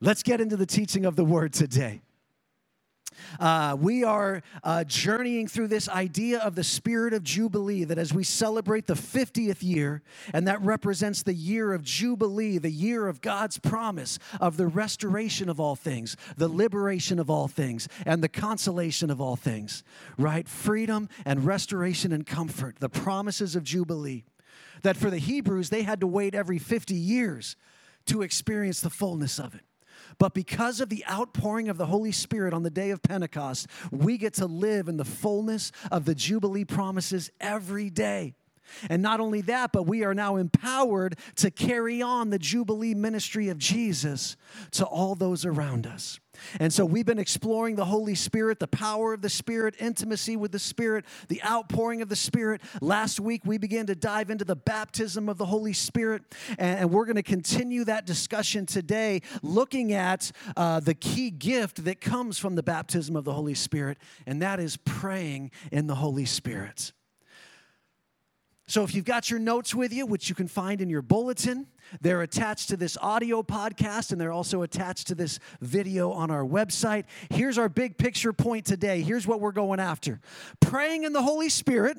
Let's get into the teaching of the word today. Uh, we are uh, journeying through this idea of the spirit of Jubilee that as we celebrate the 50th year, and that represents the year of Jubilee, the year of God's promise of the restoration of all things, the liberation of all things, and the consolation of all things, right? Freedom and restoration and comfort, the promises of Jubilee. That for the Hebrews, they had to wait every 50 years to experience the fullness of it. But because of the outpouring of the Holy Spirit on the day of Pentecost, we get to live in the fullness of the Jubilee promises every day. And not only that, but we are now empowered to carry on the Jubilee ministry of Jesus to all those around us. And so we've been exploring the Holy Spirit, the power of the Spirit, intimacy with the Spirit, the outpouring of the Spirit. Last week, we began to dive into the baptism of the Holy Spirit, and, we're going to continue that discussion today, looking at uh, the key gift that comes from the baptism of the Holy Spirit, and that is praying in the Holy Spirit. So if you've got your notes with you, which you can find in your bulletin, they're attached to this audio podcast and they're also attached to this video on our website. Here's our big picture point today. Here's what we're going after praying in the Holy Spirit,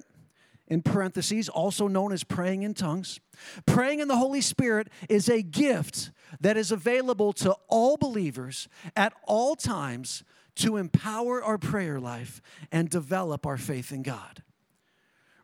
in parentheses, also known as praying in tongues. Praying in the Holy Spirit is a gift that is available to all believers at all times to empower our prayer life and develop our faith in God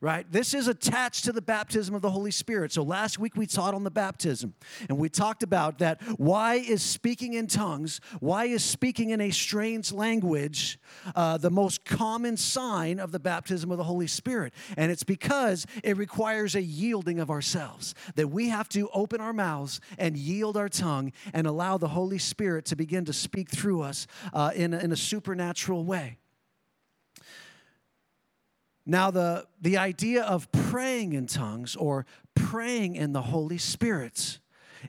right? This is attached to the baptism of the Holy Spirit. So last week we taught on the baptism, and we talked about that why is speaking in tongues, why is speaking in a strange language uh, the most common sign of the baptism of the Holy Spirit? And it's because it requires a yielding of ourselves, that we have to open our mouths and yield our tongue and allow the Holy Spirit to begin to speak through us uh, in, a, in a supernatural way. Now, the, the idea of praying in tongues or praying in the Holy Spirit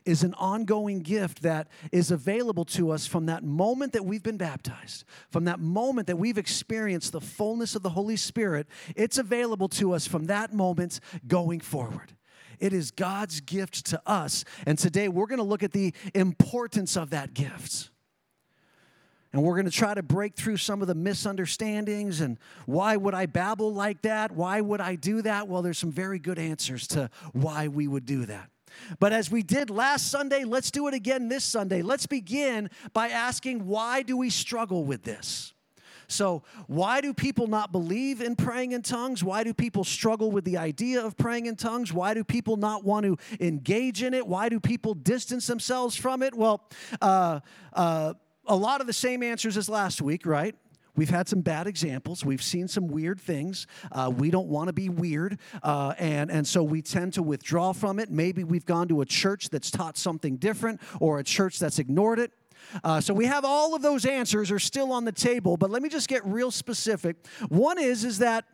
is an ongoing gift that is available to us from that moment that we've been baptized, from that moment that we've experienced the fullness of the Holy Spirit. It's available to us from that moment going forward. It is God's gift to us. And today we're going to look at the importance of that gift. And we're going to try to break through some of the misunderstandings and why would I babble like that? Why would I do that? Well, there's some very good answers to why we would do that. But as we did last Sunday, let's do it again this Sunday. Let's begin by asking why do we struggle with this? So, why do people not believe in praying in tongues? Why do people struggle with the idea of praying in tongues? Why do people not want to engage in it? Why do people distance themselves from it? Well, uh, uh, a lot of the same answers as last week, right? We've had some bad examples. We've seen some weird things. Uh, we don't want to be weird. Uh, and, and so we tend to withdraw from it. Maybe we've gone to a church that's taught something different or a church that's ignored it. Uh, so we have all of those answers are still on the table, but let me just get real specific. One is is that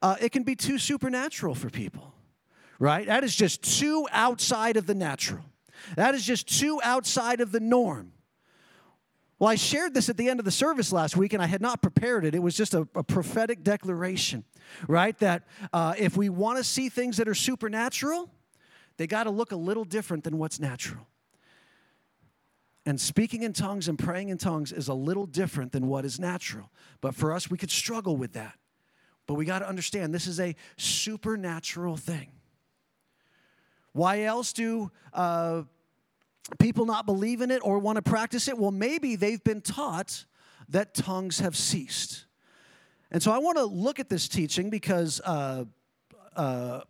uh, it can be too supernatural for people, right? That is just too outside of the natural. That is just too outside of the norm. Well, I shared this at the end of the service last week, and I had not prepared it. It was just a, a prophetic declaration, right? That uh, if we want to see things that are supernatural, they got to look a little different than what's natural. And speaking in tongues and praying in tongues is a little different than what is natural. But for us, we could struggle with that. But we got to understand this is a supernatural thing. Why else do uh, people not believe in it or want to practice it? Well, maybe they've been taught that tongues have ceased. And so I want to look at this teaching because uh, uh,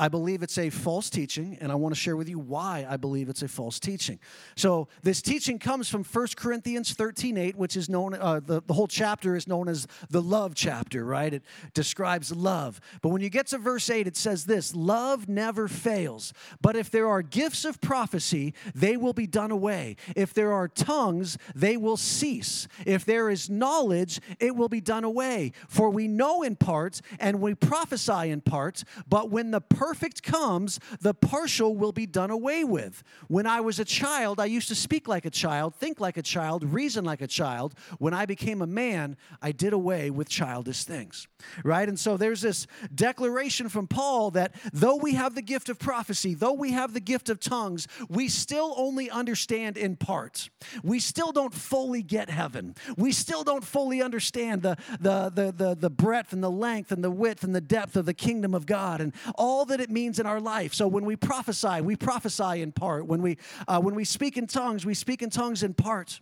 I believe it's a false teaching, and I want to share with you why I believe it's a false teaching. So, this teaching comes from 1 Corinthians 13 8, which is known, uh, the, the whole chapter is known as the love chapter, right? It describes love. But when you get to verse 8, it says this Love never fails. But if there are gifts of prophecy, they will be done away. If there are tongues, they will cease. If there is knowledge, it will be done away. For we know in part, and we prophesy in part, but when the person perfect comes, the partial will be done away with. When I was a child, I used to speak like a child, think like a child, reason like a child. When I became a man, I did away with childish things. Right? And so there's this declaration from Paul that though we have the gift of prophecy, though we have the gift of tongues, we still only understand in part. We still don't fully get heaven. We still don't fully understand the, the, the, the, the breadth and the length and the width and the depth of the kingdom of God and all that it means in our life. So when we prophesy, we prophesy in part. When we, uh, when we speak in tongues, we speak in tongues in part.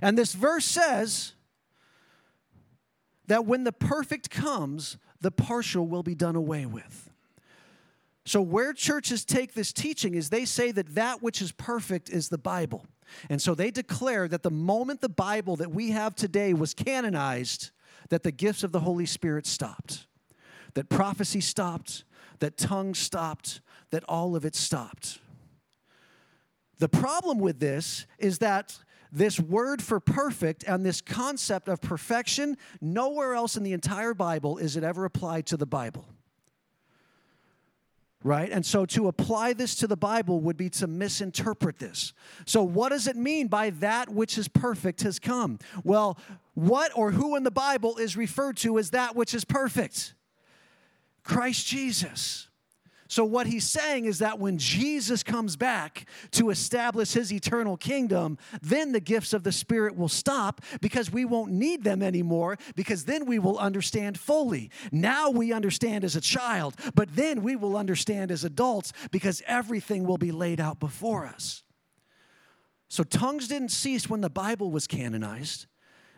And this verse says that when the perfect comes, the partial will be done away with. So, where churches take this teaching is they say that that which is perfect is the Bible. And so they declare that the moment the Bible that we have today was canonized, that the gifts of the Holy Spirit stopped, that prophecy stopped, that tongues stopped, that all of it stopped. The problem with this is that this word for perfect and this concept of perfection, nowhere else in the entire Bible is it ever applied to the Bible right? And so to apply this to the Bible would be to misinterpret this. So, what does it mean by that which is perfect has come? Well, what or who in the Bible is referred to as that which is perfect? Christ Jesus. So, what he's saying is that when Jesus comes back to establish his eternal kingdom, then the gifts of the Spirit will stop because we won't need them anymore, because then we will understand fully. Now we understand as a child, but then we will understand as adults because everything will be laid out before us. So, tongues didn't cease when the Bible was canonized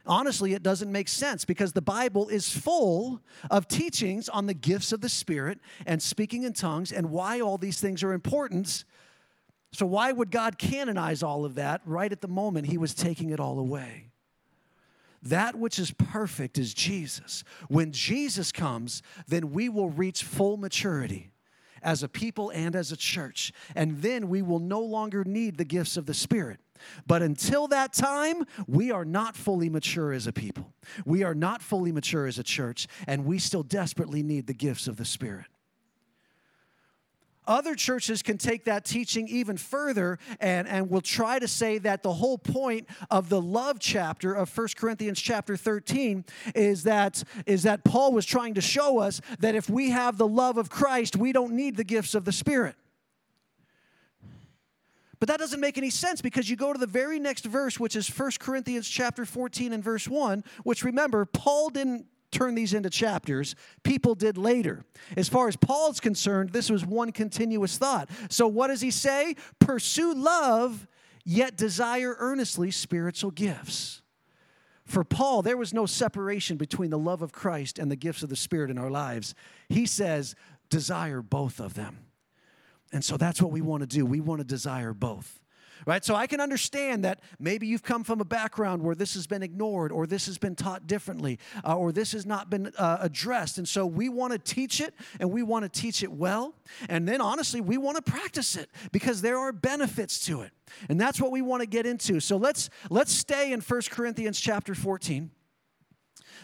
honestly, it doesn't make sense because the Bible is full of teachings on the gifts of the Spirit and speaking in tongues and why all these things are important. So, why would God canonize all of that right at the moment He was taking it all away? That which is perfect is Jesus. When Jesus comes, then we will reach full maturity as a people and as a church. And then we will no longer need the gifts of the Spirit. But until that time, we are not fully mature as a people. We are not fully mature as a church, and we still desperately need the gifts of the Spirit. Other churches can take that teaching even further and, and will try to say that the whole point of the love chapter of 1 Corinthians chapter 13 is that, is that Paul was trying to show us that if we have the love of Christ, we don't need the gifts of the Spirit. But that doesn't make any sense because you go to the very next verse, which is 1 Corinthians chapter 14 and verse 1, which remember, Paul didn't turn these into chapters, people did later. As far as Paul's concerned, this was one continuous thought. So what does he say? Pursue love, yet desire earnestly spiritual gifts. For Paul, there was no separation between the love of Christ and the gifts of the Spirit in our lives. He says, desire both of them. And so that's what we want to do. We want to desire both. Right? So I can understand that maybe you've come from a background where this has been ignored or this has been taught differently uh, or this has not been uh, addressed. And so we want to teach it and we want to teach it well. And then honestly, we want to practice it because there are benefits to it. And that's what we want to get into. So let's let's stay in First Corinthians chapter 14.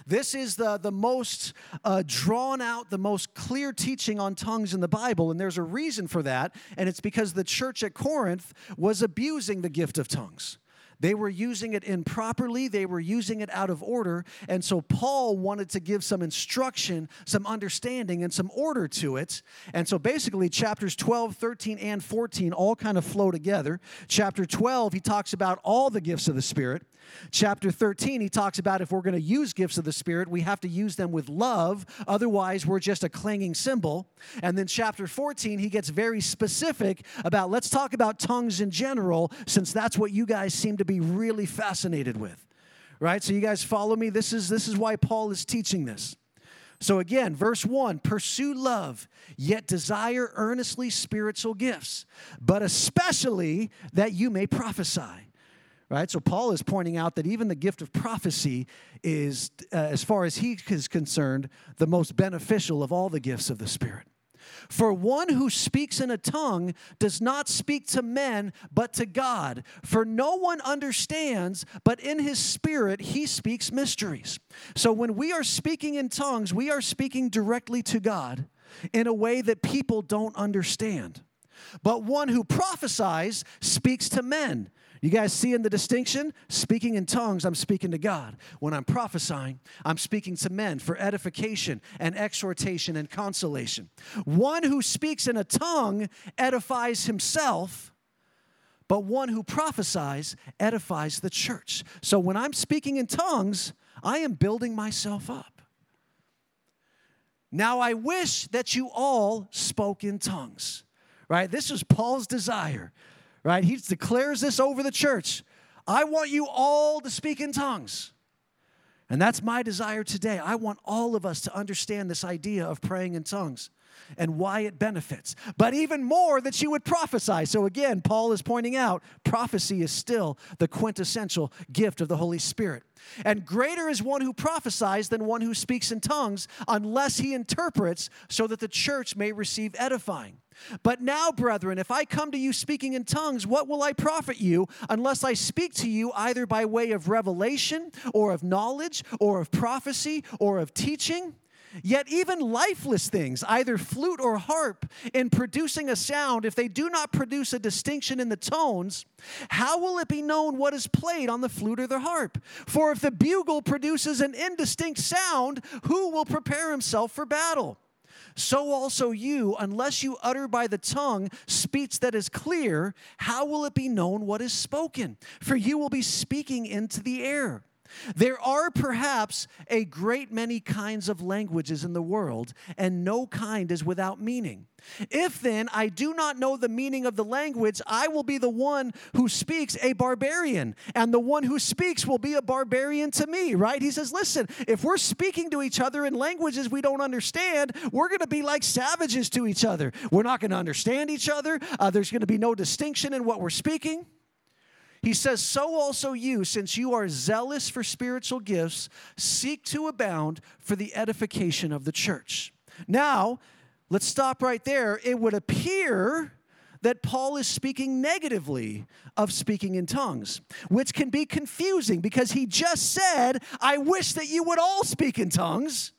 This is the, the most uh, drawn out, the most clear teaching on tongues in the Bible, and there's a reason for that, and it's because the church at Corinth was abusing the gift of tongues. They were using it improperly, they were using it out of order. And so Paul wanted to give some instruction, some understanding, and some order to it. And so basically, chapters 12, 13, and 14 all kind of flow together. Chapter 12, he talks about all the gifts of the Spirit. Chapter 13, he talks about if we're going to use gifts of the Spirit, we have to use them with love. Otherwise, we're just a clanging cymbal. And then chapter 14, he gets very specific about let's talk about tongues in general, since that's what you guys seem to be really fascinated with. Right? So you guys follow me? This is this is why Paul is teaching this. So again, verse 1 pursue love, yet desire earnestly spiritual gifts, but especially that you may prophesy right? So Paul is pointing out that even the gift of prophecy is, uh, as far as he is concerned, the most beneficial of all the gifts of the Spirit. For one who speaks in a tongue does not speak to men, but to God. For no one understands, but in his spirit he speaks mysteries. So when we are speaking in tongues, we are speaking directly to God in a way that people don't understand. But one who prophesies speaks to men. You guys seeing the distinction? Speaking in tongues, I'm speaking to God. When I'm prophesying, I'm speaking to men for edification and exhortation and consolation. One who speaks in a tongue edifies himself, but one who prophesies edifies the church. So when I'm speaking in tongues, I am building myself up. Now I wish that you all spoke in tongues right? This is Paul's desire, right? He declares this over the church. I want you all to speak in tongues. And that's my desire today. I want all of us to understand this idea of praying in tongues and why it benefits. But even more that you would prophesy. So again, Paul is pointing out prophecy is still the quintessential gift of the Holy Spirit. And greater is one who prophesies than one who speaks in tongues, unless he interprets, so that the church may receive edifying. But now, brethren, if I come to you speaking in tongues, what will I profit you unless I speak to you either by way of revelation or of knowledge or of prophecy or of teaching? Yet, even lifeless things, either flute or harp, in producing a sound, if they do not produce a distinction in the tones, how will it be known what is played on the flute or the harp? For if the bugle produces an indistinct sound, who will prepare himself for battle? So also you, unless you utter by the tongue speech that is clear, how will it be known what is spoken? For you will be speaking into the air. There are perhaps a great many kinds of languages in the world, and no kind is without meaning. If then I do not know the meaning of the language, I will be the one who speaks a barbarian, and the one who speaks will be a barbarian to me, right? He says, Listen, if we're speaking to each other in languages we don't understand, we're going to be like savages to each other. We're not going to understand each other, uh, there's going to be no distinction in what we're speaking. He says, So also you, since you are zealous for spiritual gifts, seek to abound for the edification of the church. Now, let's stop right there. It would appear that Paul is speaking negatively of speaking in tongues, which can be confusing because he just said, I wish that you would all speak in tongues.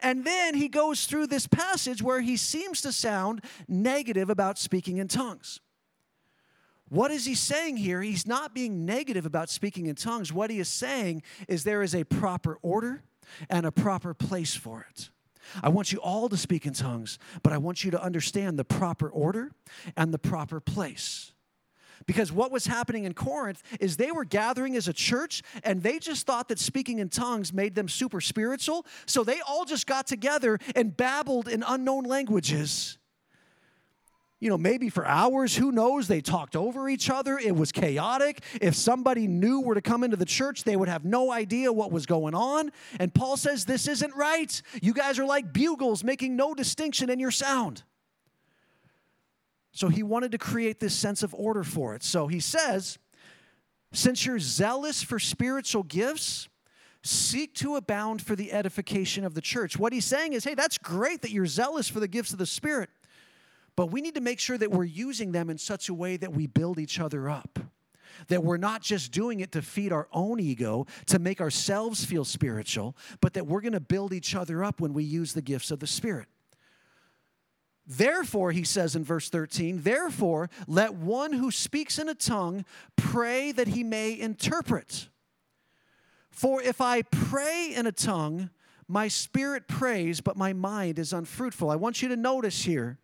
And then he goes through this passage where he seems to sound negative about speaking in tongues. What is he saying here? He's not being negative about speaking in tongues. What he is saying is there is a proper order and a proper place for it. I want you all to speak in tongues, but I want you to understand the proper order and the proper place. Because what was happening in Corinth is they were gathering as a church and they just thought that speaking in tongues made them super spiritual. So they all just got together and babbled in unknown languages you know, maybe for hours, who knows? They talked over each other. It was chaotic. If somebody new were to come into the church, they would have no idea what was going on. And Paul says, This isn't right. You guys are like bugles, making no distinction in your sound. So he wanted to create this sense of order for it. So he says, Since you're zealous for spiritual gifts, seek to abound for the edification of the church. What he's saying is, hey, that's great that you're zealous for the gifts of the Spirit. But we need to make sure that we're using them in such a way that we build each other up. That we're not just doing it to feed our own ego, to make ourselves feel spiritual, but that we're going to build each other up when we use the gifts of the Spirit. Therefore, he says in verse 13, therefore, let one who speaks in a tongue pray that he may interpret. For if I pray in a tongue, my spirit prays, but my mind is unfruitful. I want you to notice here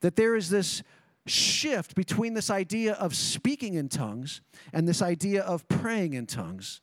that there is this shift between this idea of speaking in tongues and this idea of praying in tongues.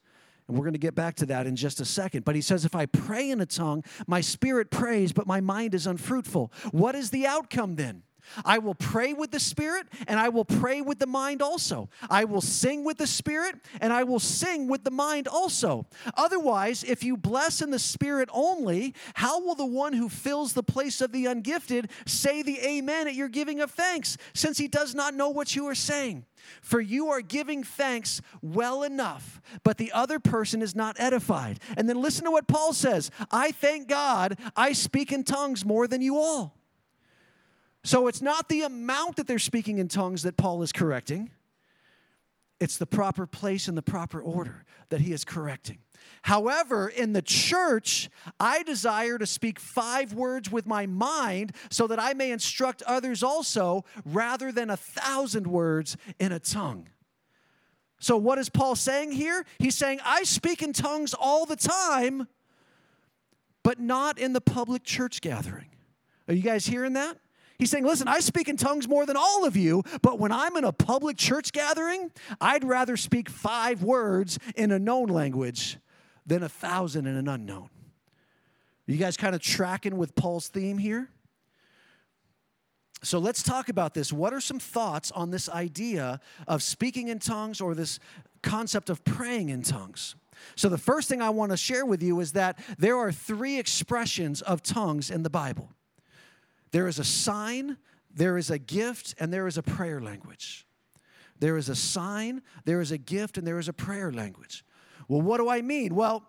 And we're going to get back to that in just a second. But he says, if I pray in a tongue, my spirit prays, but my mind is unfruitful. What is the outcome then? I will pray with the Spirit and I will pray with the mind also. I will sing with the Spirit and I will sing with the mind also. Otherwise, if you bless in the Spirit only, how will the one who fills the place of the ungifted say the Amen at your giving of thanks, since he does not know what you are saying? For you are giving thanks well enough, but the other person is not edified. And then listen to what Paul says I thank God I speak in tongues more than you all. So it's not the amount that they're speaking in tongues that Paul is correcting. It's the proper place and the proper order that he is correcting. However, in the church, I desire to speak five words with my mind so that I may instruct others also, rather than a thousand words in a tongue. So, what is Paul saying here? He's saying, I speak in tongues all the time, but not in the public church gathering. Are you guys hearing that? He's saying, listen, I speak in tongues more than all of you, but when I'm in a public church gathering, I'd rather speak five words in a known language than a thousand in an unknown. Are you guys kind of tracking with Paul's theme here? So let's talk about this. What are some thoughts on this idea of speaking in tongues or this concept of praying in tongues? So, the first thing I want to share with you is that there are three expressions of tongues in the Bible there is a sign, there is a gift, and there is a prayer language. There is a sign, there is a gift, and there is a prayer language. Well, what do I mean? Well,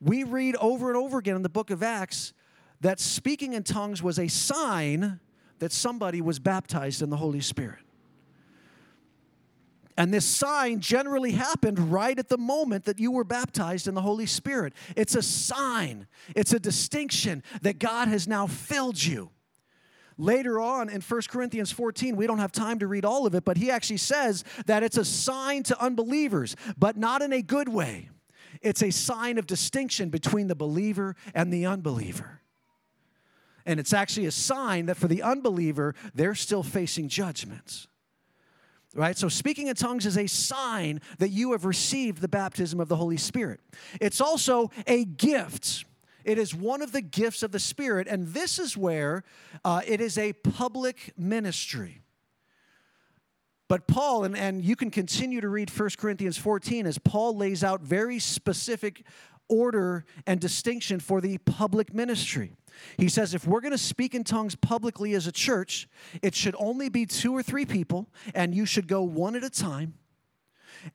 we read over and over again in the book of Acts that speaking in tongues was a sign that somebody was baptized in the Holy Spirit. And this sign generally happened right at the moment that you were baptized in the Holy Spirit. It's a sign, it's a distinction that God has now filled you. Later on in 1 Corinthians 14, we don't have time to read all of it, but he actually says that it's a sign to unbelievers, but not in a good way. It's a sign of distinction between the believer and the unbeliever. And it's actually a sign that for the unbeliever, they're still facing judgments. Right? So, speaking in tongues is a sign that you have received the baptism of the Holy Spirit. It's also a gift. It is one of the gifts of the Spirit, and this is where uh, it is a public ministry. But Paul, and, and you can continue to read 1 Corinthians 14 as Paul lays out very specific order and distinction for the public ministry. He says if we're going to speak in tongues publicly as a church, it should only be two or three people, and you should go one at a time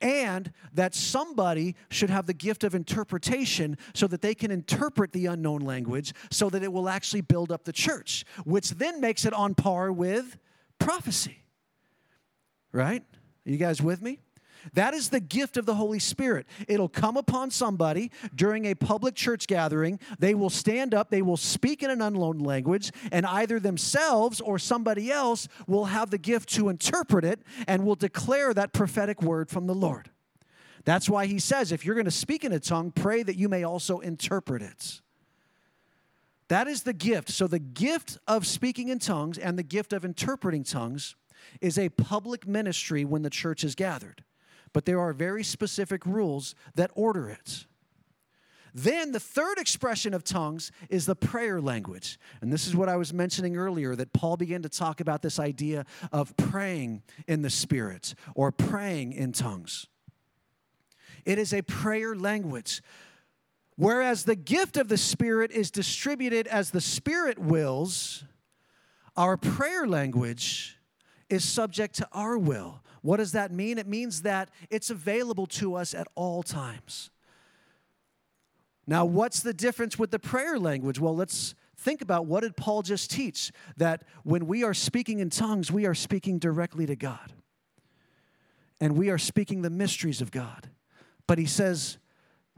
and that somebody should have the gift of interpretation so that they can interpret the unknown language so that it will actually build up the church, which then makes it on par with prophecy. Right? Are you guys with me? That is the gift of the Holy Spirit. It'll come upon somebody during a public church gathering. They will stand up, they will speak in an unknown language, and either themselves or somebody else will have the gift to interpret it and will declare that prophetic word from the Lord. That's why he says, if you're going to speak in a tongue, pray that you may also interpret it. That is the gift. So, the gift of speaking in tongues and the gift of interpreting tongues is a public ministry when the church is gathered but there are very specific rules that order it. Then the third expression of tongues is the prayer language. And this is what I was mentioning earlier that Paul began to talk about this idea of praying in the Spirit or praying in tongues. It is a prayer language. Whereas the gift of the Spirit is distributed as the Spirit wills, our prayer language is subject to our will. What does that mean? It means that it's available to us at all times. Now, what's the difference with the prayer language? Well, let's think about what did Paul just teach? That when we are speaking in tongues, we are speaking directly to God. And we are speaking the mysteries of God. But he says,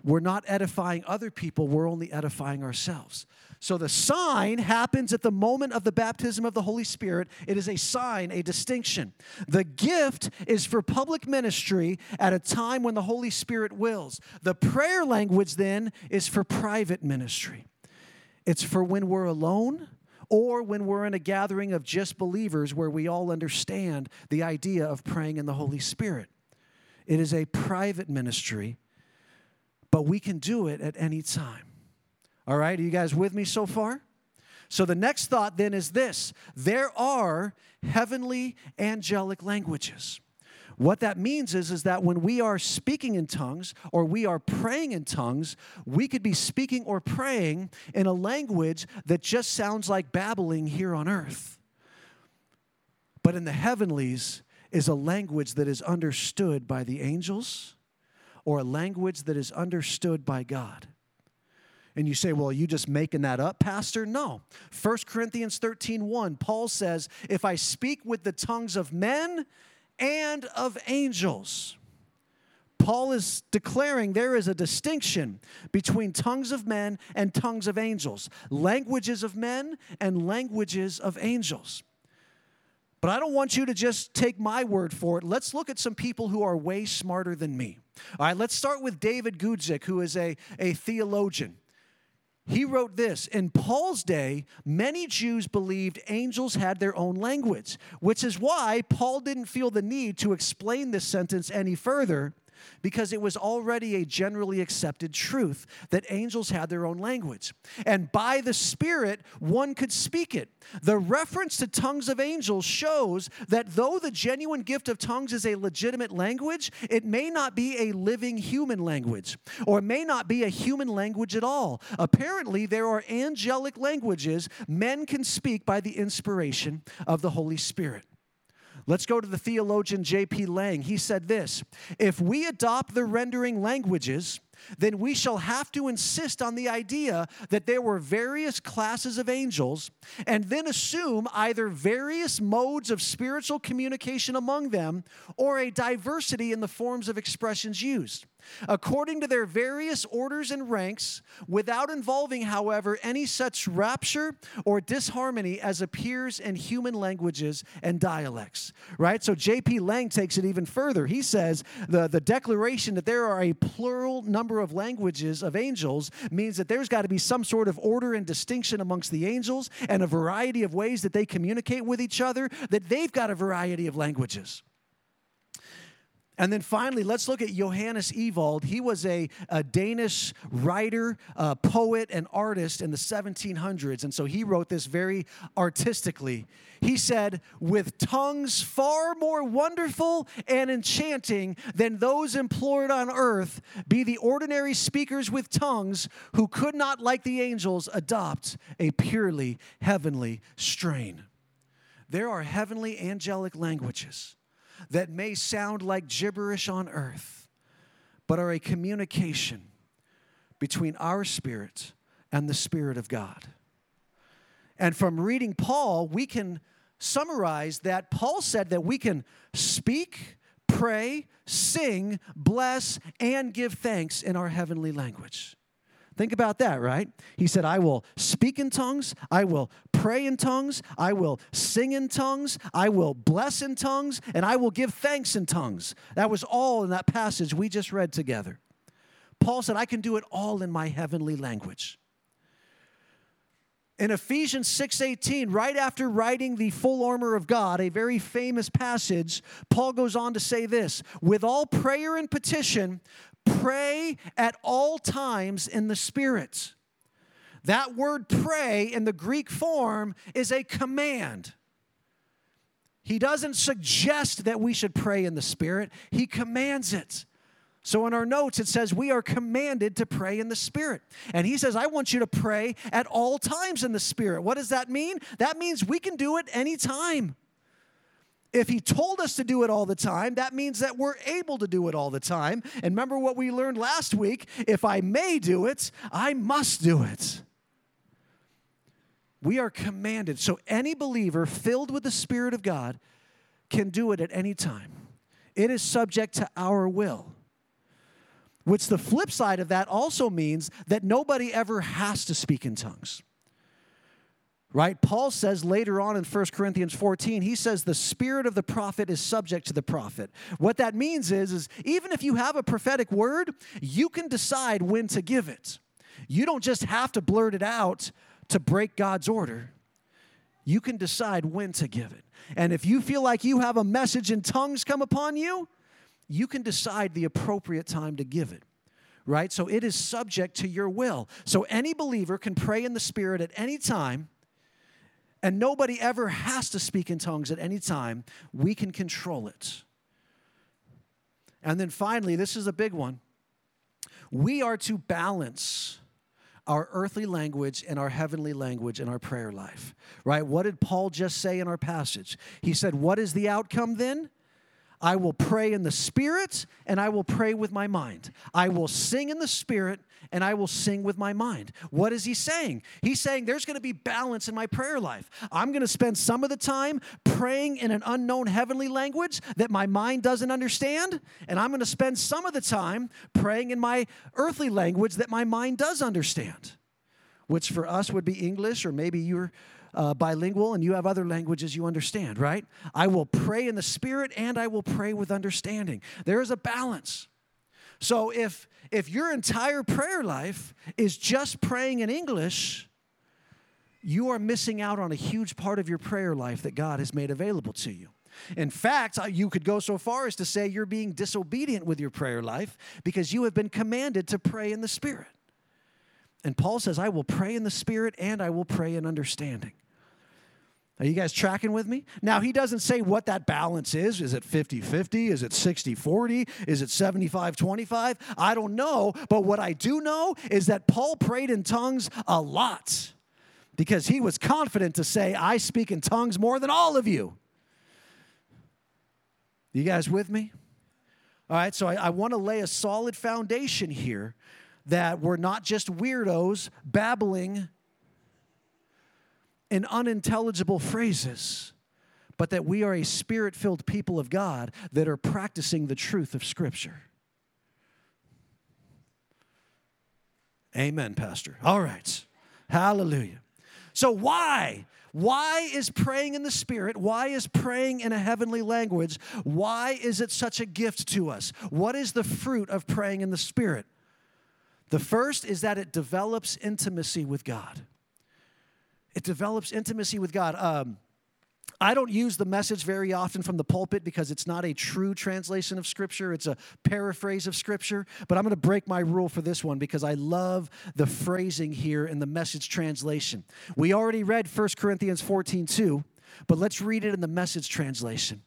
we're not edifying other people, we're only edifying ourselves. So the sign happens at the moment of the baptism of the Holy Spirit. It is a sign, a distinction. The gift is for public ministry at a time when the Holy Spirit wills. The prayer language then is for private ministry. It's for when we're alone or when we're in a gathering of just believers where we all understand the idea of praying in the Holy Spirit. It is a private ministry, but we can do it at any time. All right, are you guys with me so far? So the next thought then is this there are heavenly angelic languages. What that means is, is that when we are speaking in tongues or we are praying in tongues, we could be speaking or praying in a language that just sounds like babbling here on earth. But in the heavenlies is a language that is understood by the angels or a language that is understood by God. And you say, well, you just making that up, Pastor? No. 1 Corinthians 13 1, Paul says, if I speak with the tongues of men and of angels. Paul is declaring there is a distinction between tongues of men and tongues of angels, languages of men and languages of angels. But I don't want you to just take my word for it. Let's look at some people who are way smarter than me. All right, let's start with David Guzik, who is a, a theologian. He wrote this In Paul's day, many Jews believed angels had their own language, which is why Paul didn't feel the need to explain this sentence any further because it was already a generally accepted truth that angels had their own language. And by the Spirit, one could speak it. The reference to tongues of angels shows that though the genuine gift of tongues is a legitimate language, it may not be a living human language, or may not be a human language at all. Apparently, there are angelic languages men can speak by the inspiration of the Holy Spirit. Let's go to the theologian J.P. Lang. He said this If we adopt the rendering languages, then we shall have to insist on the idea that there were various classes of angels and then assume either various modes of spiritual communication among them or a diversity in the forms of expressions used according to their various orders and ranks, without involving, however, any such rapture or disharmony as appears in human languages and dialects. Right? So J.P. Lang takes it even further. He says the, the declaration that there are a plural number of languages of angels means that there's got to be some sort of order and distinction amongst the angels and a variety of ways that they communicate with each other, that they've got a variety of languages. And then finally, let's look at Johannes Ewald. He was a, a Danish writer, poet, and artist in the 1700s. And so he wrote this very artistically. He said, With tongues far more wonderful and enchanting than those employed on earth, be the ordinary speakers with tongues who could not, like the angels, adopt a purely heavenly strain. There are heavenly angelic languages that may sound like gibberish on earth, but are a communication between our spirit and the Spirit of God. And from reading Paul, we can summarize that Paul said that we can speak, pray, sing, bless, and give thanks in our heavenly language. Think about that, right? He said, I will speak in tongues, I will pray in tongues, I will sing in tongues, I will bless in tongues, and I will give thanks in tongues. That was all in that passage we just read together. Paul said, I can do it all in my heavenly language. In Ephesians 6:18, right after writing the full armor of God, a very famous passage, Paul goes on to say this, with all prayer and petition, pray at all times in the Spirit. That word pray in the Greek form is a command. He doesn't suggest that we should pray in the Spirit, He commands it. So in our notes, it says we are commanded to pray in the Spirit. And he says, I want you to pray at all times in the Spirit. What does that mean? That means we can do it anytime. If he told us to do it all the time, that means that we're able to do it all the time. And remember what we learned last week if I may do it, I must do it. We are commanded. So any believer filled with the Spirit of God can do it at any time. It is subject to our will. Which the flip side of that also means that nobody ever has to speak in tongues right? Paul says later on in 1 Corinthians 14, he says the spirit of the prophet is subject to the prophet. What that means is, is even if you have a prophetic word, you can decide when to give it. You don't just have to blurt it out to break God's order. You can decide when to give it. And if you feel like you have a message in tongues come upon you, you can decide the appropriate time to give it right? So it is subject to your will. So any believer can pray in the Spirit at any time and nobody ever has to speak in tongues at any time. We can control it. And then finally, this is a big one. We are to balance our earthly language and our heavenly language in our prayer life, right? What did Paul just say in our passage? He said, What is the outcome then? I will pray in the spirit and I will pray with my mind. I will sing in the spirit and I will sing with my mind. What is he saying? He's saying there's going to be balance in my prayer life. I'm going to spend some of the time praying in an unknown heavenly language that my mind doesn't understand, and I'm going to spend some of the time praying in my earthly language that my mind does understand, which for us would be English, or maybe you're. Uh, bilingual and you have other languages you understand, right? I will pray in the spirit and I will pray with understanding. There is a balance. So if if your entire prayer life is just praying in English, you are missing out on a huge part of your prayer life that God has made available to you. In fact, you could go so far as to say you're being disobedient with your prayer life because you have been commanded to pray in the Spirit. And Paul says, I will pray in the Spirit and I will pray in understanding. Are you guys tracking with me? Now, he doesn't say what that balance is. Is it 50 50? Is it 60 40? Is it 75 25? I don't know. But what I do know is that Paul prayed in tongues a lot because he was confident to say, I speak in tongues more than all of you. You guys with me? All right, so I, I want to lay a solid foundation here that we're not just weirdos babbling in unintelligible phrases, but that we are a spirit filled people of God that are practicing the truth of Scripture. Amen, Pastor. All right. Hallelujah. So, why? Why is praying in the Spirit? Why is praying in a heavenly language? Why is it such a gift to us? What is the fruit of praying in the Spirit? The first is that it develops intimacy with God it develops intimacy with God. Um, I don't use the message very often from the pulpit because it's not a true translation of Scripture. It's a paraphrase of Scripture. But I'm going to break my rule for this one because I love the phrasing here in the message translation. We already read 1 Corinthians 14 2, but let's read it in the message translation.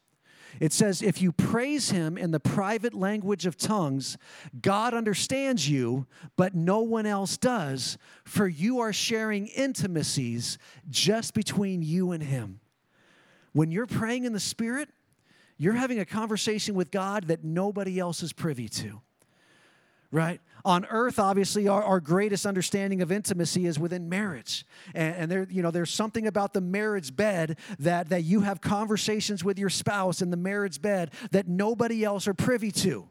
It says, If you praise him in the private language of tongues, God understands you, but no one else does, for you are sharing intimacies just between you and him. When you're praying in the Spirit, you're having a conversation with God that nobody else is privy to, right? On earth obviously our, our greatest understanding of intimacy is within marriage and, and, there you know there's something about the marriage bed that that you have conversations with your spouse in the marriage bed that nobody else are privy to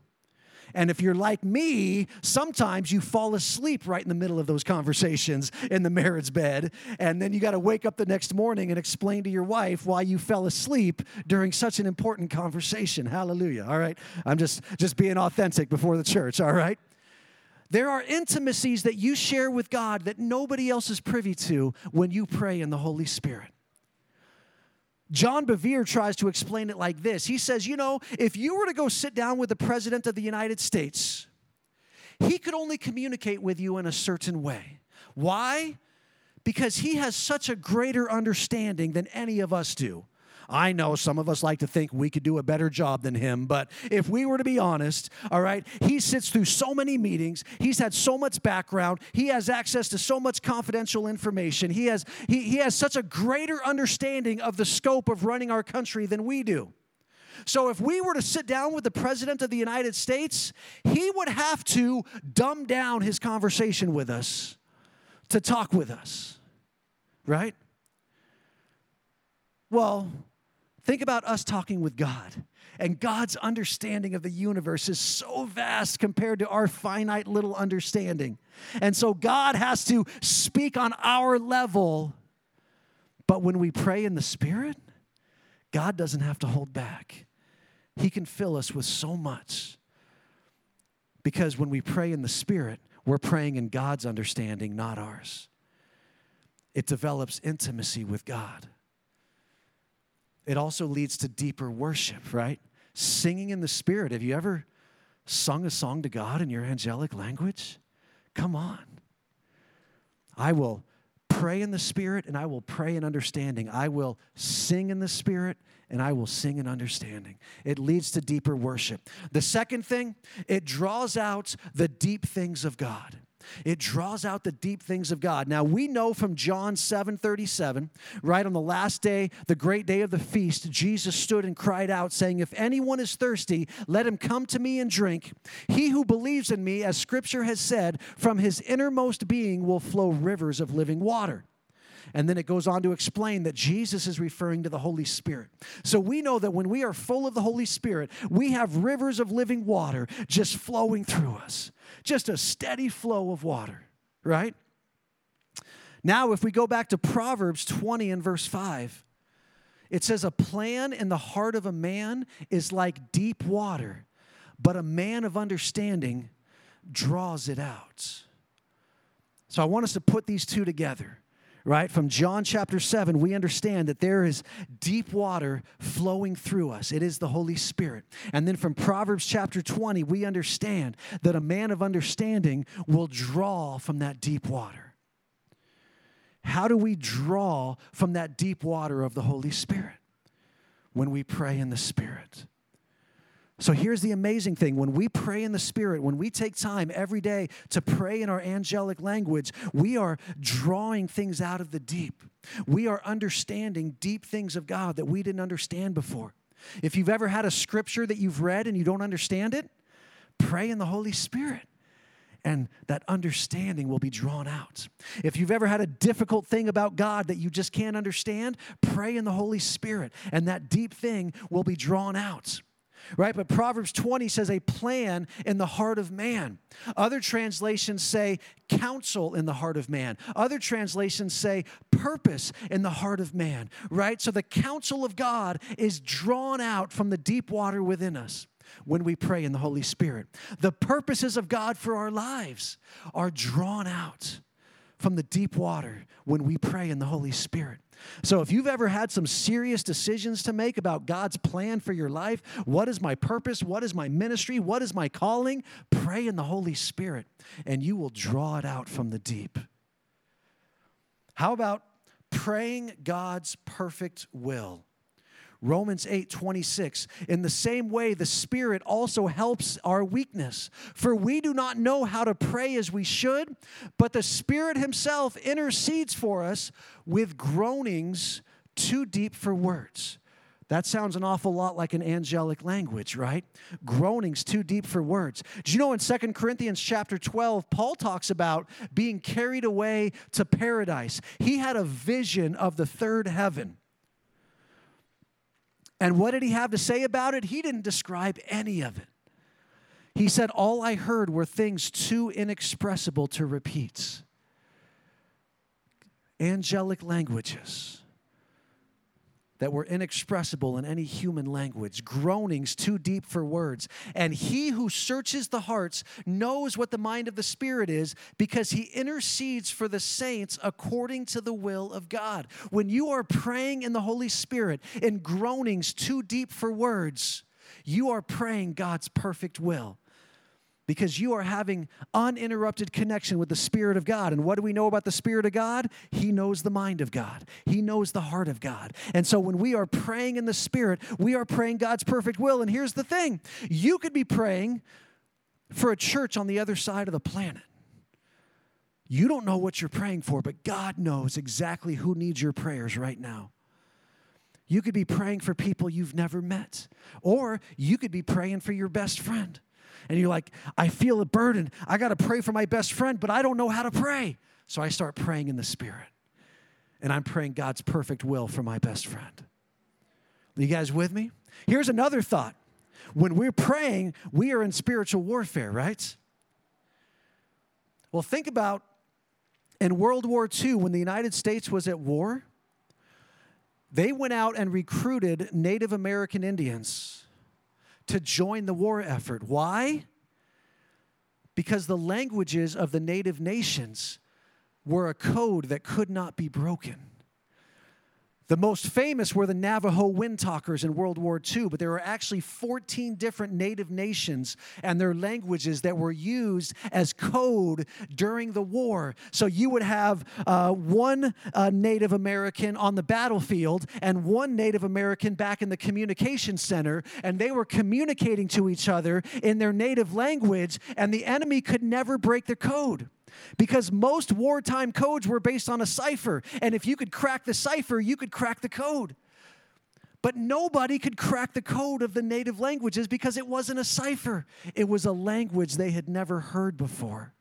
and if you're like me, sometimes you fall asleep right in the middle of those conversations in the marriage bed. And then you got to wake up the next morning and explain to your wife why you fell asleep during such an important conversation. Hallelujah. All right. I'm just, just being authentic before the church. All right. There are intimacies that you share with God that nobody else is privy to when you pray in the Holy Spirit. John Bevere tries to explain it like this. He says, You know, if you were to go sit down with the President of the United States, he could only communicate with you in a certain way. Why? Because he has such a greater understanding than any of us do. I know some of us like to think we could do a better job than him, but if we were to be honest, all right, he sits through so many meetings, he's had so much background, he has access to so much confidential information, he has, he, he has such a greater understanding of the scope of running our country than we do. So, if we were to sit down with the President of the United States, he would have to dumb down his conversation with us to talk with us, right? Well, Think about us talking with God. And God's understanding of the universe is so vast compared to our finite little understanding. And so God has to speak on our level. But when we pray in the Spirit, God doesn't have to hold back. He can fill us with so much. Because when we pray in the Spirit, we're praying in God's understanding, not ours. It develops intimacy with God it also leads to deeper worship, right? Singing in the Spirit. Have you ever sung a song to God in your angelic language? Come on. I will pray in the Spirit and I will pray in understanding. I will sing in the Spirit and I will sing in understanding. It leads to deeper worship. The second thing, it draws out the deep things of God. It draws out the deep things of God. Now we know from John 7 37, right on the last day, the great day of the feast, Jesus stood and cried out, saying, If anyone is thirsty, let him come to me and drink. He who believes in me, as scripture has said, from his innermost being will flow rivers of living water. And then it goes on to explain that Jesus is referring to the Holy Spirit. So we know that when we are full of the Holy Spirit, we have rivers of living water just flowing through us, just a steady flow of water, right? Now, if we go back to Proverbs 20 and verse 5, it says, A plan in the heart of a man is like deep water, but a man of understanding draws it out. So I want us to put these two together right? From John chapter 7, we understand that there is deep water flowing through us. It is the Holy Spirit. And then from Proverbs chapter 20, we understand that a man of understanding will draw from that deep water. How do we draw from that deep water of the Holy Spirit? When we pray in the Spirit. So here's the amazing thing when we pray in the Spirit, when we take time every day to pray in our angelic language, we are drawing things out of the deep. We are understanding deep things of God that we didn't understand before. If you've ever had a scripture that you've read and you don't understand it, pray in the Holy Spirit and that understanding will be drawn out. If you've ever had a difficult thing about God that you just can't understand, pray in the Holy Spirit, and that deep thing will be drawn out right? But Proverbs 20 says a plan in the heart of man. Other translations say counsel in the heart of man. Other translations say purpose in the heart of man, right? So the counsel of God is drawn out from the deep water within us when we pray in the Holy Spirit. The purposes of God for our lives are drawn out from the deep water when we pray in the Holy Spirit. So, if you've ever had some serious decisions to make about God's plan for your life, what is my purpose? What is my ministry? What is my calling? Pray in the Holy Spirit, and you will draw it out from the deep. How about praying God's perfect will? Romans 8 26. In the same way, the Spirit also helps our weakness. For we do not know how to pray as we should, but the Spirit Himself intercedes for us with groanings too deep for words. That sounds an awful lot like an angelic language, right? Groanings too deep for words. Do you know in Second Corinthians chapter 12, Paul talks about being carried away to paradise? He had a vision of the third heaven. And what did he have to say about it? He didn't describe any of it. He said, All I heard were things too inexpressible to repeat. Angelic languages that were inexpressible in any human language, groanings too deep for words. And he who searches the hearts knows what the mind of the Spirit is because he intercedes for the saints according to the will of God. When you are praying in the Holy Spirit in groanings too deep for words, you are praying God's perfect will because you are having uninterrupted connection with the Spirit of God. And what do we know about the Spirit of God? He knows the mind of God, He knows the heart of God. And so when we are praying in the Spirit, we are praying God's perfect will. And here's the thing you could be praying for a church on the other side of the planet. You don't know what you're praying for, but God knows exactly who needs your prayers right now. You could be praying for people you've never met, or you could be praying for your best friend and you're like, I feel a burden. I got to pray for my best friend, but I don't know how to pray. So I start praying in the Spirit. And I'm praying God's perfect will for my best friend. Are you guys with me? Here's another thought. When we're praying, we are in spiritual warfare, right? Well, think about in World War II when the United States was at war, they went out and recruited Native American Indians to join the war effort. Why? Because the languages of the native nations were a code that could not be broken. The most famous were the Navajo wind talkers in World War II, but there were actually 14 different native nations and their languages that were used as code during the war. So you would have uh, one uh, Native American on the battlefield and one Native American back in the communication center, and they were communicating to each other in their native language, and the enemy could never break the code. Because most wartime codes were based on a cipher. And if you could crack the cipher, you could crack the code. But nobody could crack the code of the native languages because it wasn't a cipher, it was a language they had never heard before.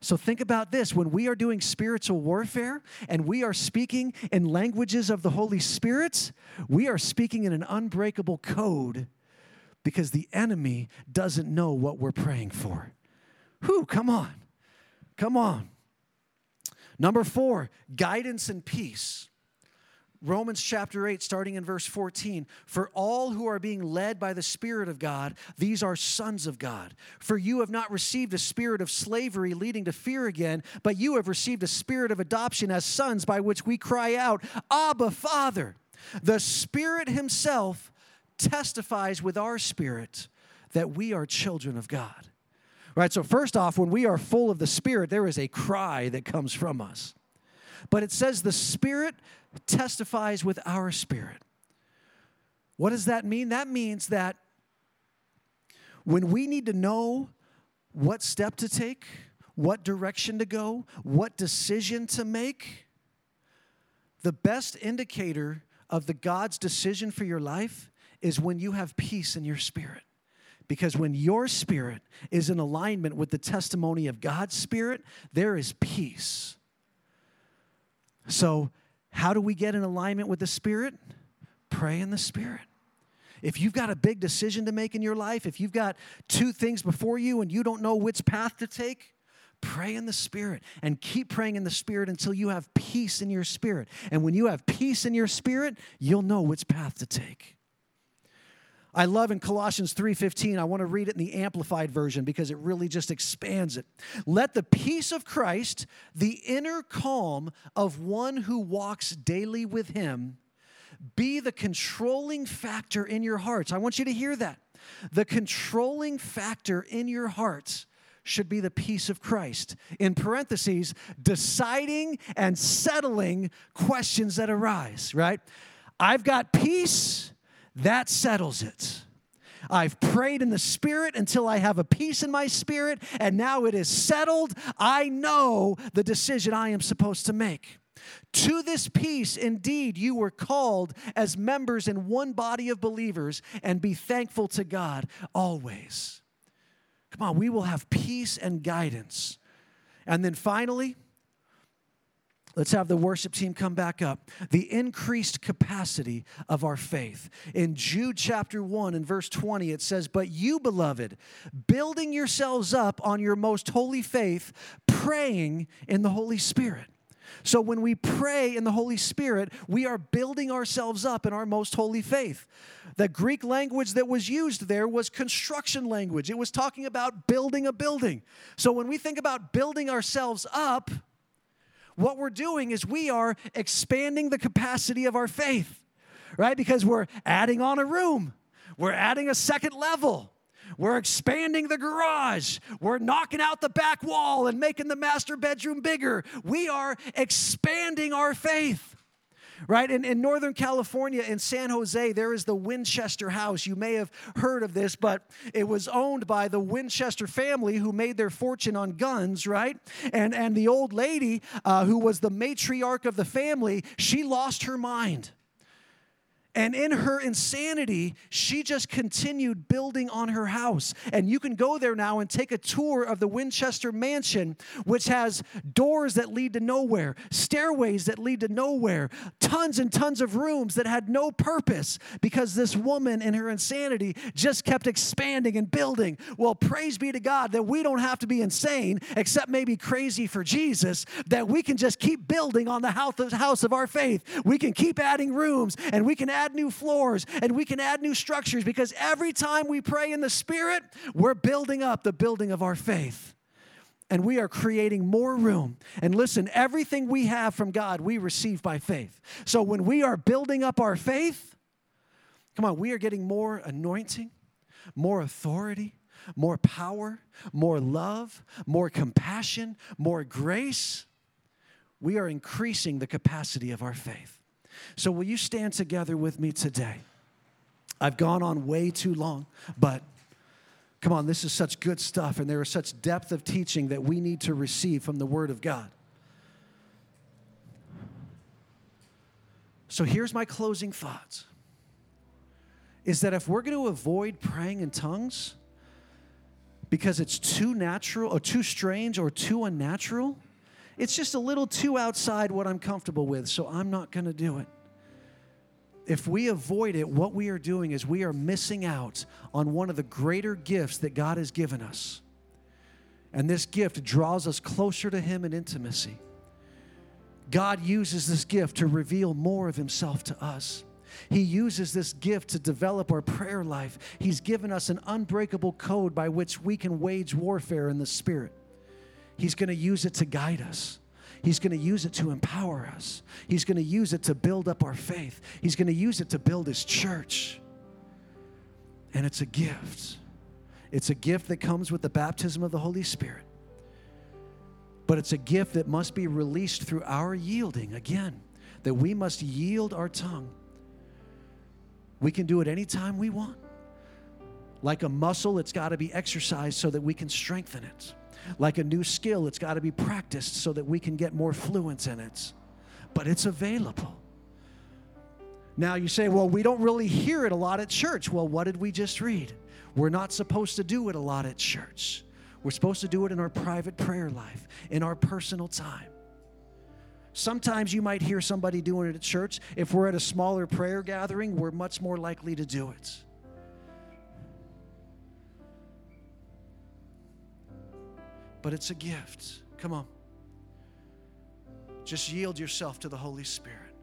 So think about this when we are doing spiritual warfare and we are speaking in languages of the Holy Spirit, we are speaking in an unbreakable code because the enemy doesn't know what we're praying for. Whew, come on. Come on. Number four, guidance and peace. Romans chapter 8, starting in verse 14. For all who are being led by the Spirit of God, these are sons of God. For you have not received a spirit of slavery leading to fear again, but you have received a spirit of adoption as sons by which we cry out, Abba, Father. The Spirit Himself testifies with our spirit that we are children of God. Right? So, first off, when we are full of the Spirit, there is a cry that comes from us. But it says the Spirit testifies with our spirit. What does that mean? That means that when we need to know what step to take, what direction to go, what decision to make, the best indicator of the God's decision for your life is when you have peace in your spirit. Because when your spirit is in alignment with the testimony of God's spirit, there is peace. So, how do we get in alignment with the Spirit? Pray in the Spirit. If you've got a big decision to make in your life, if you've got two things before you and you don't know which path to take, pray in the Spirit and keep praying in the Spirit until you have peace in your spirit. And when you have peace in your spirit, you'll know which path to take. I love in Colossians 3:15, I want to read it in the amplified version because it really just expands it. Let the peace of Christ, the inner calm of one who walks daily with him, be the controlling factor in your hearts. I want you to hear that. The controlling factor in your hearts should be the peace of Christ. In parentheses, deciding and settling questions that arise, right? I've got peace that settles it. I've prayed in the Spirit until I have a peace in my spirit, and now it is settled. I know the decision I am supposed to make. To this peace, indeed, you were called as members in one body of believers, and be thankful to God always. Come on, we will have peace and guidance. And then finally, Let's have the worship team come back up. The increased capacity of our faith. In Jude chapter 1 and verse 20, it says, But you, beloved, building yourselves up on your most holy faith, praying in the Holy Spirit. So when we pray in the Holy Spirit, we are building ourselves up in our most holy faith. The Greek language that was used there was construction language, it was talking about building a building. So when we think about building ourselves up, what we're doing is we are expanding the capacity of our faith, right? Because we're adding on a room, we're adding a second level. We're expanding the garage. We're knocking out the back wall and making the master bedroom bigger. We are expanding our faith right? In, in Northern California, in San Jose, there is the Winchester House. You may have heard of this, but it was owned by the Winchester family who made their fortune on guns, right? And, and the old lady uh, who was the matriarch of the family, she lost her mind. And in her insanity, she just continued building on her house. And you can go there now and take a tour of the Winchester Mansion, which has doors that lead to nowhere, stairways that lead to nowhere, tons and tons of rooms that had no purpose because this woman in her insanity just kept expanding and building. Well, praise be to God that we don't have to be insane, except maybe crazy for Jesus, that we can just keep building on the house of our faith. We can keep adding rooms and we can add add new floors and we can add new structures because every time we pray in the Spirit, we're building up the building of our faith. And we are creating more room. And listen, everything we have from God, we receive by faith. So when we are building up our faith, come on, we are getting more anointing, more authority, more power, more love, more compassion, more grace. We are increasing the capacity of our faith. So, will you stand together with me today? I've gone on way too long, but Come on, this is such good stuff, and there is such depth of teaching that we need to receive from the Word of God. So here's my closing thoughts is that if we're going to avoid praying in tongues because it's too natural or too strange or too unnatural, it's just a little too outside what I'm comfortable with, so I'm not going to do it. If we avoid it, what we are doing is we are missing out on one of the greater gifts that God has given us. And this gift draws us closer to Him in intimacy. God uses this gift to reveal more of Himself to us. He uses this gift to develop our prayer life. He's given us an unbreakable code by which we can wage warfare in the Spirit. He's going to use it to guide us. He's going to use it to empower us. He's going to use it to build up our faith. He's going to use it to build His church. And it's a gift. It's a gift that comes with the baptism of the Holy Spirit. But it's a gift that must be released through our yielding. Again, that we must yield our tongue. We can do it anytime we want. Like a muscle, it's got to be exercised so that we can strengthen it. Like a new skill, it's got to be practiced so that we can get more fluence in it. But it's available. Now you say, well, we don't really hear it a lot at church. Well, what did we just read? We're not supposed to do it a lot at church. We're supposed to do it in our private prayer life, in our personal time. Sometimes you might hear somebody doing it at church. If we're at a smaller prayer gathering, we're much more likely to do it. But it's a gift. Come on. Just yield yourself to the Holy Spirit.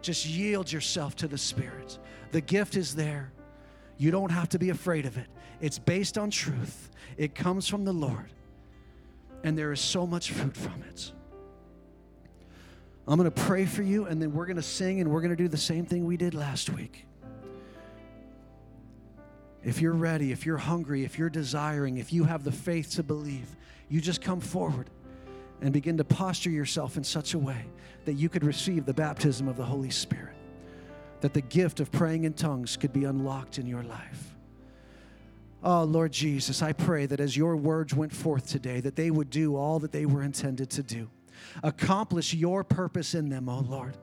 Just yield yourself to the Spirit. The gift is there. You don't have to be afraid of it. It's based on truth, it comes from the Lord. And there is so much fruit from it. I'm going to pray for you, and then we're going to sing, and we're going to do the same thing we did last week. If you're ready, if you're hungry, if you're desiring, if you have the faith to believe, you just come forward and begin to posture yourself in such a way that you could receive the baptism of the Holy Spirit, that the gift of praying in tongues could be unlocked in your life. Oh, Lord Jesus, I pray that as your words went forth today, that they would do all that they were intended to do. Accomplish your purpose in them, oh Lord.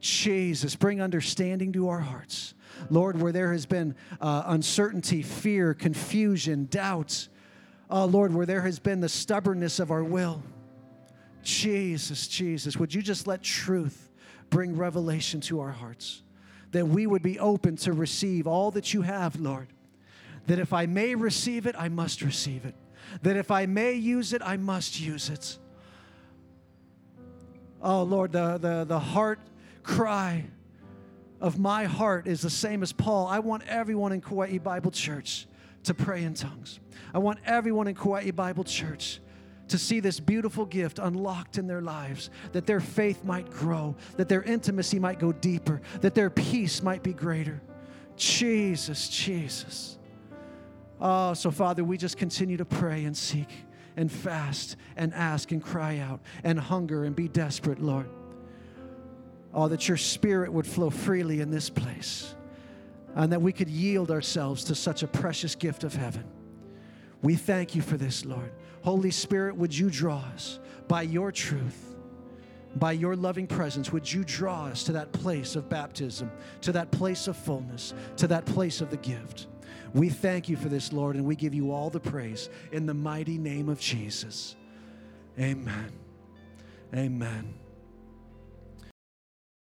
Jesus, bring understanding to our hearts. Lord, where there has been uh, uncertainty, fear, confusion, doubts, oh Lord, where there has been the stubbornness of our will, Jesus, Jesus, would you just let truth bring revelation to our hearts? That we would be open to receive all that you have, Lord. That if I may receive it, I must receive it. That if I may use it, I must use it. Oh, Lord, the, the, the heart cry of my heart is the same as Paul. I want everyone in Kauai Bible Church to pray in tongues. I want everyone in Kauai Bible Church to see this beautiful gift unlocked in their lives, that their faith might grow, that their intimacy might go deeper, that their peace might be greater. Jesus, Jesus. Oh, so Father, we just continue to pray and seek and fast and ask and cry out and hunger and be desperate, Lord. Oh, that your spirit would flow freely in this place and that we could yield ourselves to such a precious gift of heaven. We thank you for this, Lord. Holy Spirit, would you draw us by your truth, by your loving presence? Would you draw us to that place of baptism, to that place of fullness, to that place of the gift? We thank you for this, Lord, and we give you all the praise in the mighty name of Jesus. Amen. Amen.